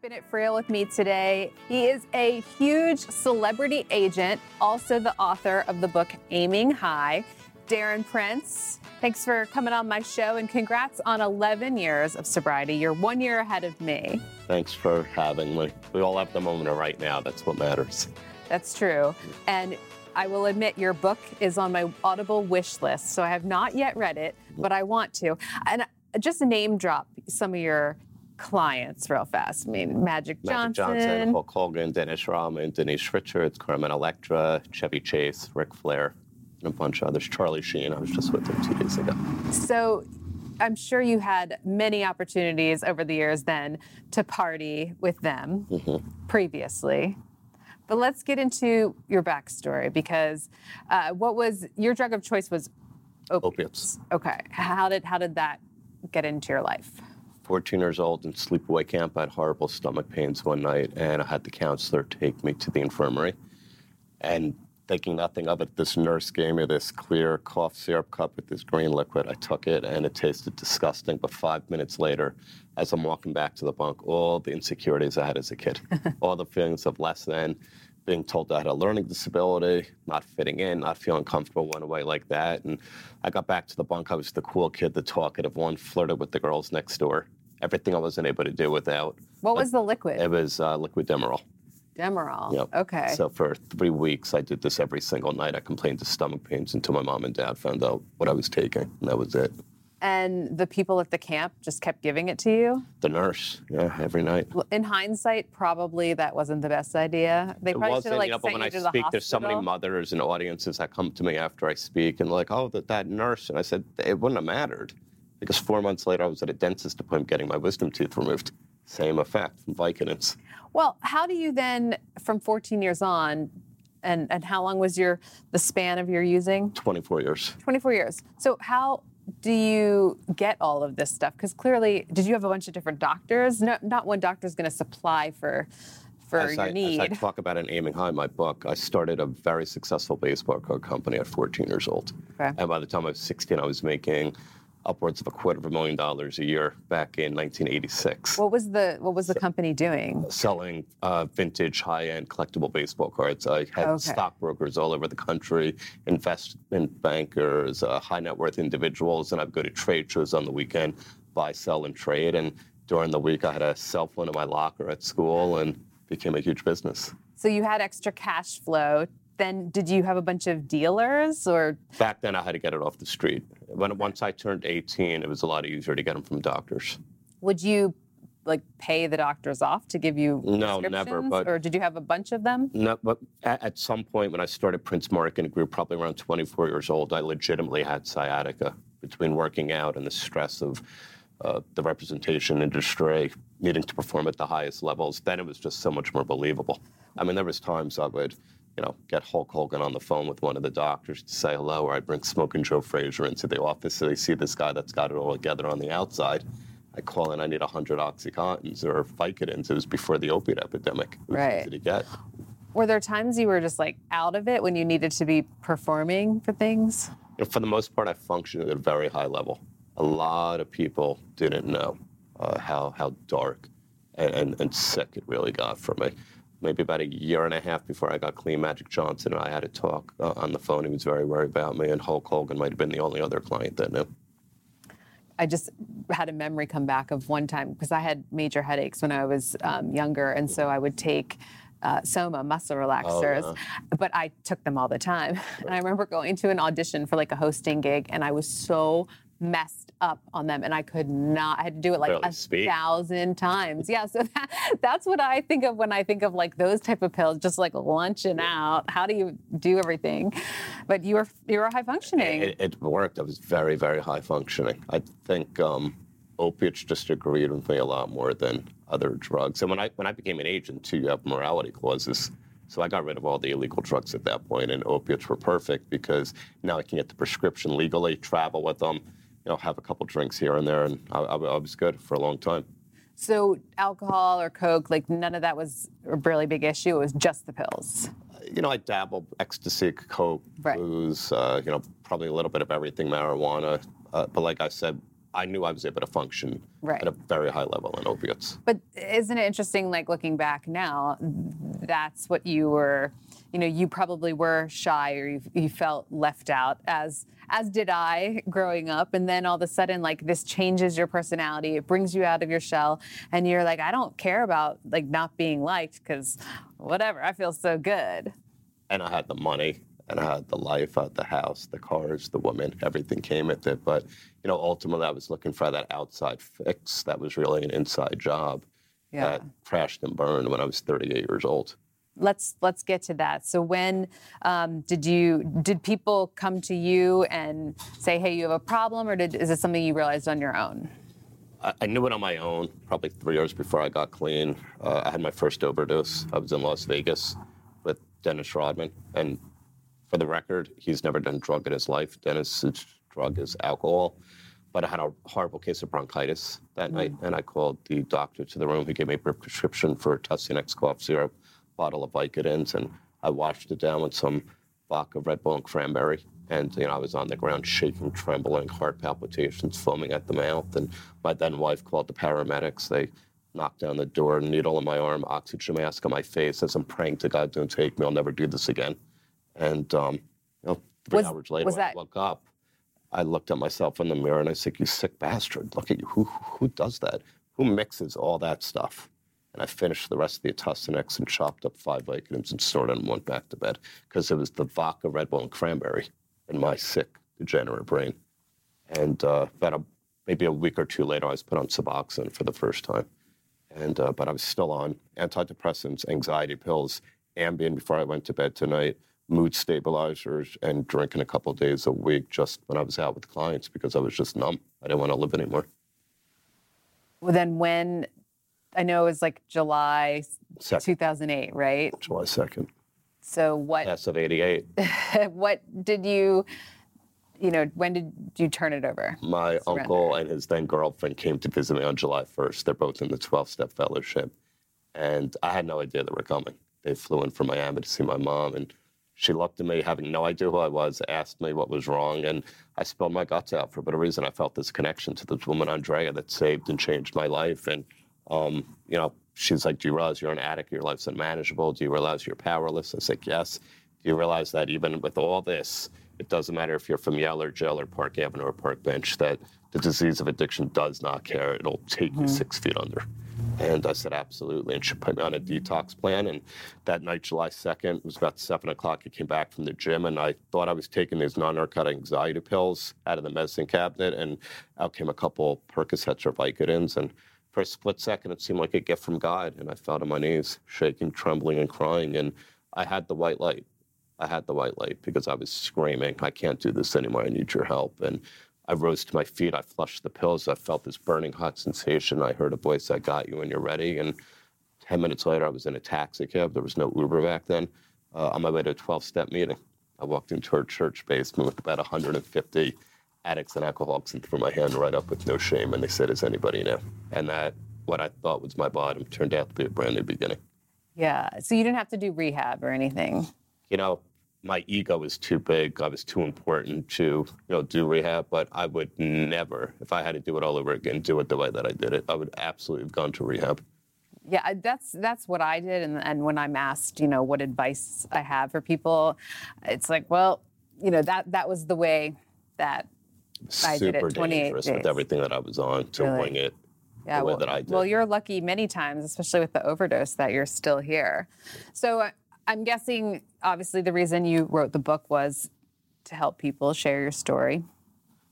Bennett Frail with me today. He is a huge celebrity agent, also the author of the book Aiming High. Darren Prince, thanks for coming on my show and congrats on 11 years of sobriety. You're one year ahead of me. Thanks for having me. We all have the moment of right now. That's what matters. That's true. And I will admit your book is on my Audible wish list, so I have not yet read it, but I want to. And just name drop some of your clients real fast. I mean, Magic Johnson. Magic Johnson, Hulk Hogan, Dennis Rodman, Denise Richards, Carmen Electra, Chevy Chase, Ric Flair, and a bunch of others. Charlie Sheen, I was just with him two days ago. So I'm sure you had many opportunities over the years then to party with them Mm-hmm. previously. But let's get into your backstory because uh, what was your drug of choice was Opiates. Okay, how did how did that get into your life? 14 years old in sleepaway camp. I had horrible stomach pains one night, and I had the counselor take me to the infirmary. And thinking nothing of it, this nurse gave me this clear cough syrup cup with this green liquid. I took it, and it tasted disgusting. But five minutes later, as I'm walking back to the bunk, all the insecurities I had as a kid, all the feelings of less than, being told I had a learning disability, not fitting in, not feeling comfortable went away like that. And I got back to the bunk. I was the cool kid, the talkative one, flirted with the girls next door. Everything I wasn't able to do without. What was the liquid? It was uh, liquid Demerol. Demerol. Yep. Okay. So for three weeks, I did this every single night. I complained of stomach pains until my mom and dad found out what I was taking, and that was it. and the people at the camp just kept giving it to you. The nurse, yeah, every night. In hindsight, probably that wasn't the best idea. They It probably should have like you know, but sent when you I to the speak, there's so many mothers and audiences that come to me after I speak and like, oh, that, that nurse. And I said, it wouldn't have mattered because four months later, I was at a dentist appointment getting my wisdom tooth removed. Same effect from Vicodins. Well, how do you then, from 14 years on, and and how long was your the span of your using? 24 years. 24 years. So how do you get all of this stuff? Because clearly, did you have a bunch of different doctors? No, not one doctor is going to supply for for As your I, need. as I talk about in Aiming High, my book, I started a very successful baseball card company at 14 years old. Okay. And by the time I was 16, I was making upwards of a quarter of a million dollars a year back in 1986. what was the what was the company doing? selling uh, vintage, high-end collectible baseball cards. I had Okay. stockbrokers all over the country, investment bankers, uh, high net worth individuals, and I'd go to trade shows on the weekend, buy, sell, and trade. And during the week, I had a cell phone in my locker at school, and became a huge business. So you had extra cash flow. Then did you have a bunch of dealers or Back then, I had to get it off the street. When once I turned 18, it was a lot easier to get them from doctors. would you like pay the doctors off to give you No, never, but- or did you have a bunch of them? No, but at, at some point when I started Prince mark Marketing Group, probably around 24 years old, I legitimately had sciatica between working out and the stress of uh, the representation industry, needing to perform at the highest levels. Then it was just so much more believable. I mean, there was times I would, you know, get Hulk Hogan on the phone with one of the doctors to say hello, or I'd bring Smoking Joe Frazier into the office so they see this guy that's got it all together on the outside. I call in, I need 100 Oxycontins or Vicodins. It was before the opiate epidemic. Right. easy to get. Were there times you were just like out of it when you needed to be performing for things? You know, for the most part, I functioned at a very high level. A lot of people didn't know uh, how how dark and, and, and sick it really got for me. Maybe about a year and a half before I got clean, Magic Johnson and I had a talk uh, on the phone. He was very worried about me, and Hulk Hogan might have been the only other client that knew. I just had a memory come back of one time because I had major headaches when I was um, younger, and so I would take uh, Soma muscle relaxers, but I took them all the time. And I remember going to an audition for like a hosting gig, and I was so messed up on them, and I could not. I had to do it like Barely a speak. thousand times. Yeah, so that, that's what I think of when I think of like those type of pills, just like lunching out. How do you do everything? But you were you were high functioning. It, it worked. I was very, very high functioning. I think um, opiates just agreed with me a lot more than other drugs. And when I when I became an agent too, you have morality clauses. So I got rid of all the illegal drugs at that point, and opiates were perfect because now I can get the prescription legally, travel with them, you know, have a couple drinks here and there, and I, I, I was good for a long time. So alcohol or coke, like none of that was a really big issue. It was just the pills. You know, I dabbled ecstasy, coke, Right. booze, uh, you know, probably a little bit of everything, marijuana. Uh, but like I said, I knew I was able to function Right. at a very high level on opiates. But isn't it interesting, like looking back now, that's what you were, you know, you probably were shy or you, you felt left out, as as did I growing up. And then all of a sudden, like this changes your personality. It brings you out of your shell, and you're like, I don't care about like not being liked because whatever, I feel so good. and I had the money and I had the life, I had the house, the cars, the woman, everything came with it. But you know, ultimately, I was looking for that outside fix that was really an inside job Yeah. that crashed and burned when I was 38 years old. Let's let's get to that. So when um, did you did people come to you and say, "Hey, you have a problem," or did, is it something you realized on your own? I, I knew it on my own probably three years before I got clean. Uh, I had my first overdose. I was in Las Vegas with Dennis Rodman. And for the record, he's never done drug in his life. Dennis's drug is alcohol. But I had a horrible case of bronchitis that night, and I called the doctor to the room. He gave me a prescription for Tussionex cough syrup, bottle of Vicodins, and I washed it down with some vodka, Red Bull, and cranberry. And you know, I was on the ground shaking, trembling, heart palpitations, foaming at the mouth. And my then wife called the paramedics. They knocked down the door, needle in my arm, oxygen mask on my face as I'm praying to God, don't take me, I'll never do this again. And um, you know, three Was- hours later, when I woke up. I looked at myself in the mirror and I said, "You sick bastard! Look at you. Who who does that? Who mixes all that stuff?" And I finished the rest of the Tussionex and chopped up five Vicodins and stored it and went back to bed because it was the vodka, Red Bull, and cranberry in my sick, degenerate brain. And uh, about a, maybe a week or two later, I was put on Suboxone for the first time. And uh, but I was still on antidepressants, anxiety pills, Ambien before I went to bed tonight, mood stabilizers, and drinking a couple days a week just when I was out with clients because I was just numb. I didn't want to live anymore. Well, then when I know it was like July Second, 2008, right? July second, So what class of '88. what did you you know when did you turn it over? My Surrender. uncle and his then girlfriend came to visit me on July 1st. They're both in the 12 step fellowship. And I had no idea they were coming. They flew in from Miami to see my mom. And she looked at me, having no idea who I was, asked me what was wrong. And I spilled my guts out for whatever reason. I felt this connection to this woman, Andrea, that saved and changed my life. And, um, you know, she's like, Do you realize you're an addict? Your life's unmanageable. Do you realize you're powerless? I said, Yes. Do you realize that even with all this, it doesn't matter if you're from Yale or Jail or Park Avenue or Park Bench, that the disease of addiction does not care. It'll take you six feet under. And I said, absolutely. And she put me on a detox plan. And that night, July 2nd, it was about 7 o'clock. I came back from the gym and I thought I was taking these non narcotic anxiety pills out of the medicine cabinet. And out came a couple Percocets or Vicodins. And for a split second, it seemed like a gift from God. And I fell to my knees, shaking, trembling, and crying. And I had the white light. I had the white light because I was screaming, I can't do this anymore. I need your help. And I rose to my feet. I flushed the pills. I felt this burning hot sensation. I heard a voice, I got you when you're ready. And 10 minutes later, I was in a taxi cab. There was no Uber back then. Uh, on my way to a 12 step meeting. I walked into our church basement with about 150 addicts and alcoholics and threw my hand right up with no shame. And they said, Is anybody new? And that, what I thought was my bottom, turned out to be a brand new beginning. Yeah. So you didn't have to do rehab or anything. you know, my ego was too big. I was too important to, you know, do rehab. But I would never, if I had to do it all over again, do it the way that I did it. I would absolutely have gone to rehab. Yeah, that's that's what I did, and, and when I'm asked, you know, what advice I have for people, it's like, well, you know, that that was the way that I did it Super 28 dangerous with everything that I was on to Really? wing it yeah, the way well, that I did. well, you're lucky many times, especially with the overdose, that you're still here. So uh, I'm guessing, obviously, the reason you wrote the book was to help people share your story.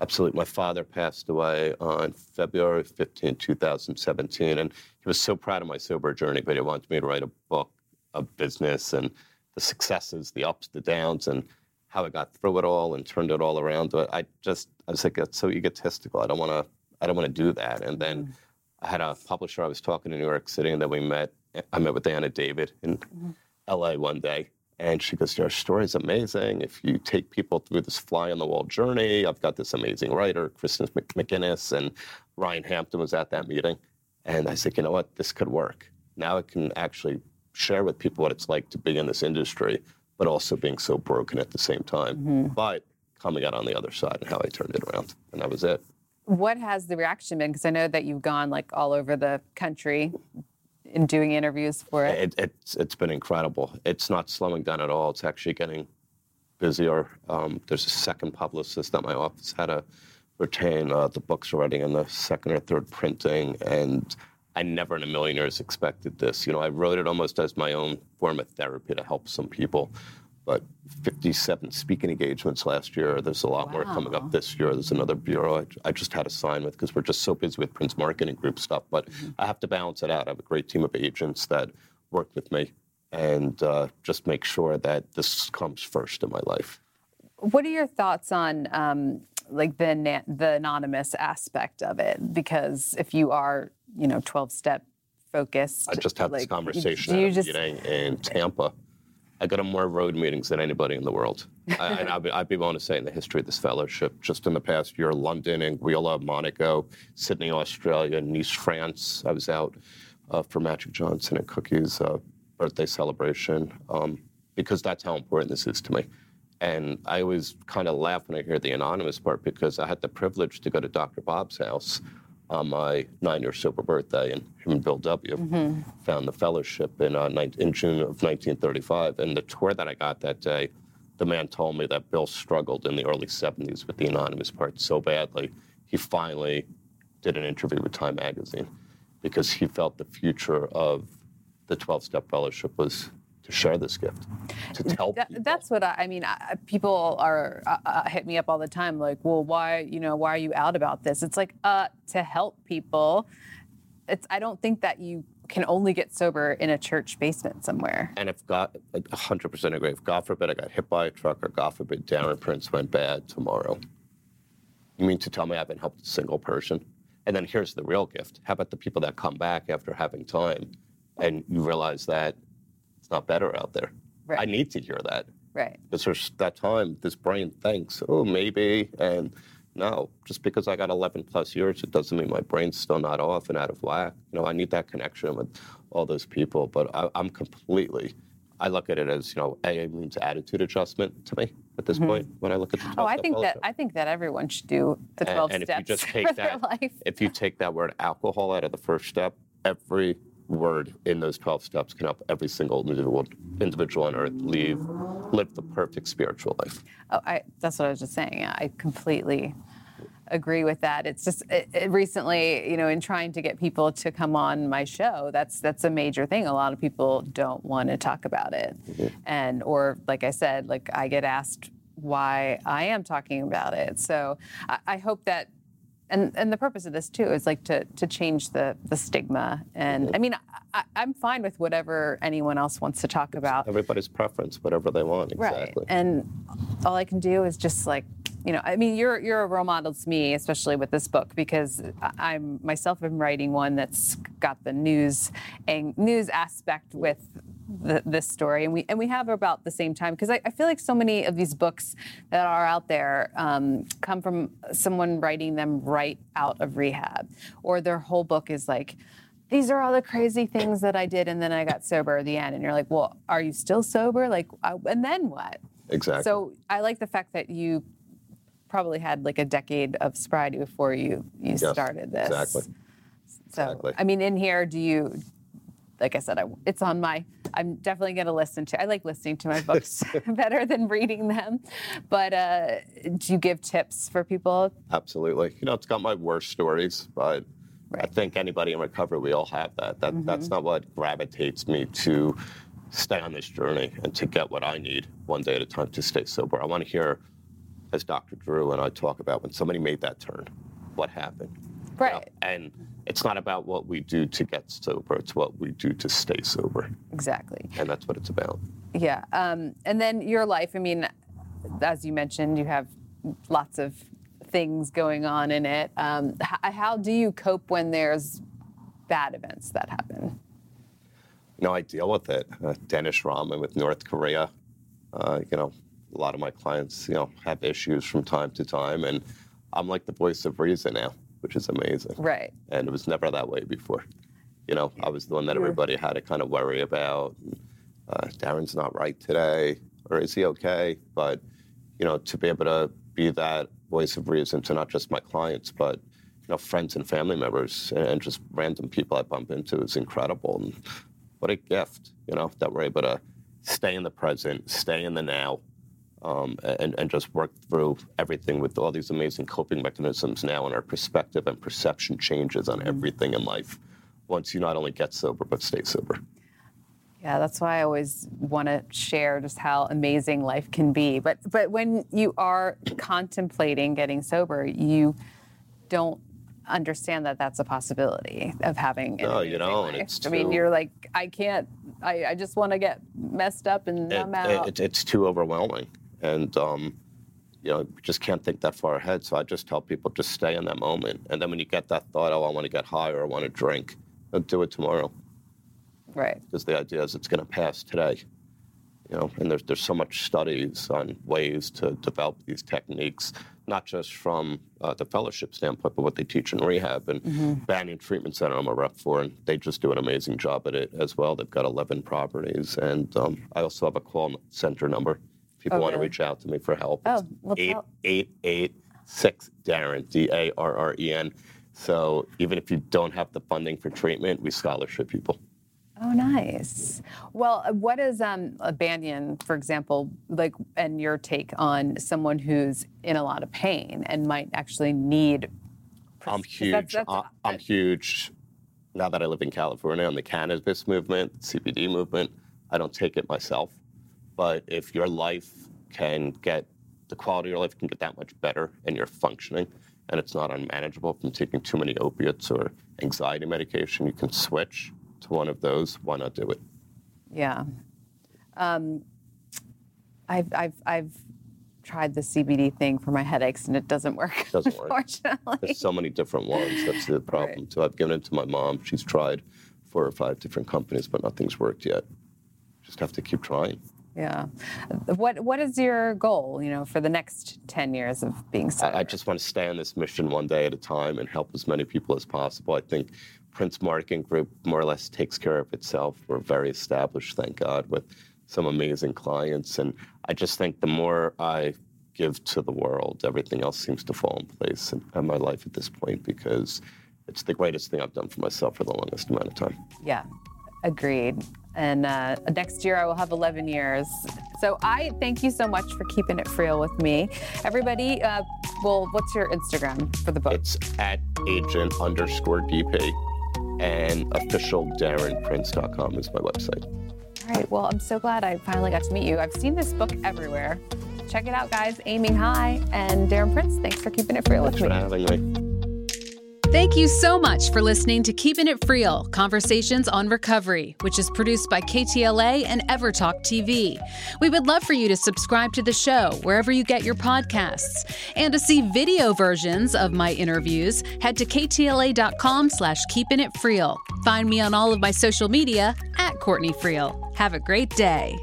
Absolutely. My father passed away on February 15, 2017, and he was so proud of my sober journey, but he wanted me to write a book of business and the successes, the ups, the downs, and how I got through it all and turned it all around. But I just, I was like, that's so egotistical. I don't want to, I don't want to do that. And then mm-hmm. I had a publisher I was talking to in New York City, and then we met. I met with Anna David in mm-hmm. LA one day, and she goes, Your story is amazing. If you take people through this fly on the wall journey, I've got this amazing writer, Kristen Mc- McGuiness, and Ryan Hampton was at that meeting. And I said, You know what? This could work. Now I can actually share with people what it's like to be in this industry, but also being so broken at the same time. But coming out on the other side and how I turned it around. And that was it. what has the reaction been? Because I know that you've gone like all over the country in doing interviews for it. it it's it's been incredible. It's not slowing down at all. It's actually getting busier. Um, there's a second publicist that my office had to retain. Uh, the books are writing in the second or third printing, and I never in a million years expected this. You know, I wrote it almost as my own form of therapy to help some people. But 57 speaking engagements last year. There's a lot wow. more coming up this year. There's another bureau I, I just had to sign with because we're just so busy with Prince Marketing Group stuff. But mm-hmm. I have to balance it out. I have a great team of agents that work with me and uh, just make sure that this comes first in my life. What are your thoughts on um, like the the anonymous aspect of it? Because if you are, you know, 12 step focused, I just had like, this conversation you, you at a just, meeting in Tampa. I go to more road meetings than anybody in the world. I, and I'd be, I'd be, willing to say in the history of this fellowship, just in the past year, London, Anguilla, Monaco, Sydney, Australia, Nice, France. I was out uh, for Magic Johnson and Cookie's uh, birthday celebration um, because that's how important this is to me. And I always kind of laugh when I hear the anonymous part because I had the privilege to go to Dr. Bob's house on my nine-year sober birthday, and him and Bill W. Mm-hmm. found the fellowship in, uh, in June of 1935. And the tour that I got that day, the man told me that Bill struggled in the early 70s with the anonymous part so badly, he finally did an interview with Time Magazine because he felt the future of the 12 step fellowship was to share this gift, to tell. That's what I, I mean. I, people are uh, uh, hit me up all the time, like, "Well, why, you know, why are you out about this?" It's like, uh, to help people. It's. I don't think that you can only get sober in a church basement somewhere. And if God, 100% agree. If God forbid I got hit by a truck, or God forbid Darren Prince went bad tomorrow, you mean to tell me I haven't helped a single person? And then here's the real gift. How about the people that come back after having time and you realize that it's not better out there? Right. I need to hear that. Right. Because there's that time this brain thinks, oh, maybe. And no, just because I got 11 plus years, it doesn't mean my brain's still not off and out of whack. You know, I need that connection with all those people. But I, am completely, I look at it as, you know, AA means attitude adjustment to me at this mm-hmm. point when I look at the 12 Oh, I think that I think that everyone should do the 12 and, and steps if you just take that, If you take that word alcohol out of the first step, every word in those 12 steps can help every single individual individual on earth live live the perfect spiritual life. Oh, I, that's what I was just saying. I completely agree with that. It's just it, it recently, you know, in trying to get people to come on my show, that's that's a major thing. A lot of people don't want to talk about it, mm-hmm. and or like I said, like I get asked why I am talking about it. So I, I hope that and and the purpose of this too is like to to change the the stigma. And i mean I, am fine with whatever anyone else wants to talk about. everybody's preference whatever they want exactly. Right. and all i can do is just like you know i mean you're you're a role model to me especially with this book because i'm myself am writing one that's got the news and news aspect with the, this story, and we and we have about the same time because I, I, feel like so many of these books that are out there um, come from someone writing them right out of rehab, or their whole book is like. These are all the crazy things that I did, and then I got sober at the end. And you're like, "Well, are you still sober? Like, uh, and then what?" Exactly. So I like the fact that you probably had like a decade of sobriety before you you yes, started this. Exactly. So, exactly. I mean, in here, do you like I said, I, it's on my. I'm definitely going to listen to. I like listening to my books better than reading them. But uh, do you give tips for people? Absolutely. You know, it's got my worst stories, but right. I think anybody in recovery, we all have that. That mm-hmm. that's not what gravitates me to stay on this journey and to get what I need one day at a time to stay sober. I want to hear, as Dr. Drew and I talk about, when somebody made that turn, what happened Right. You know? And it's not about what we do to get sober, it's what we do to stay sober. Exactly. And that's what it's about. Yeah. Um, and then your life, I mean, as you mentioned, you have lots of things going on in it. Um, h- how do you cope when there's bad events that happen? You know, I deal with it. Uh, Dennis Rodman with North Korea. Uh, you know, a lot of my clients, you know, have issues from time to time, and I'm like the voice of reason now which is amazing. Right. And it was never that way before. You know, I was the one that everybody had to kind of worry about. Uh, Darren's not right today, or is he okay? But, you know, to be able to be that voice of reason to not just my clients, but you know, friends and family members and just random people I bump into is incredible. And what a gift, you know, that we're able to stay in the present, stay in the now, um, and, and just work through everything with all these amazing coping mechanisms now and our perspective and perception changes on mm-hmm. everything in life once you not only get sober but stay sober. Yeah, that's why I always want to share just how amazing life can be. But but when you are contemplating getting sober, you don't understand that that's a possibility of having. No, you don't. It's too, I mean, you're like, I can't. I, I just want to get messed up and it, I'm out. It, it's too overwhelming, and um, you know, just can't think that far ahead. So I just tell people just stay in that moment, and then when you get that thought, oh, I want to get high or I want to drink, do it tomorrow. Right. Because the idea is it's going to pass today. You know, and there's there's so much studies on ways to develop these techniques, not just from uh, the fellowship standpoint, but what they teach in rehab and mm-hmm. Banyan Treatment Center. I'm a rep for, and they just do an amazing job at it as well. They've got 11 properties, and um, I also have a call center number. People oh, want really? to reach out to me for help. Oh, well, eight eight eight six Darren D A R R E N. So even if you don't have the funding for treatment, we scholarship people. Oh, nice. Well, what is um, a Banyan, for example, like, and your take on someone who's in a lot of pain and might actually need? I'm huge. That's, that's, I'm, I'm huge. Now that I live in California, on the cannabis movement, CBD movement, I don't take it myself. But if your life can get the quality of your life can get that much better and you're functioning and it's not unmanageable from taking too many opiates or anxiety medication, you can switch to one of those, why not do it? Yeah. Um, I've, I've, I've tried the CBD thing for my headaches and it doesn't work. It doesn't work. Unfortunately. There's so many different ones. That's the problem. Right. So I've given it to my mom. She's tried four or five different companies, but nothing's worked yet. Just have to keep trying. Yeah. What What is your goal? You know, for the next ten years of being sober? I, I just want to stay on this mission one day at a time and help as many people as possible. I think Prince Marketing Group more or less takes care of itself. We're very established, thank God, with some amazing clients. And I just think the more I give to the world, everything else seems to fall in place in, in my life at this point because it's the greatest thing I've done for myself for the longest amount of time. Yeah, agreed. And uh, next year I will have 11 years. So I thank you so much for keeping it real with me. Everybody, uh, well, what's your Instagram for the book? It's at agent underscore DP and officialdarrenprince.com is my website. All right. Well, I'm so glad I finally got to meet you. I've seen this book everywhere. Check it out, guys. Aiming High and Darren Prince. Thanks for keeping it real Thanks with me. Thanks for having me. Thank you so much for listening to Keeping It Real Conversations on Recovery, which is produced by KTLA and EverTalk TV. We would love for you to subscribe to the show wherever you get your podcasts. And to see video versions of my interviews, head to ktla.com slash keeping it Find me on all of my social media at Courtney Friel. Have a great day.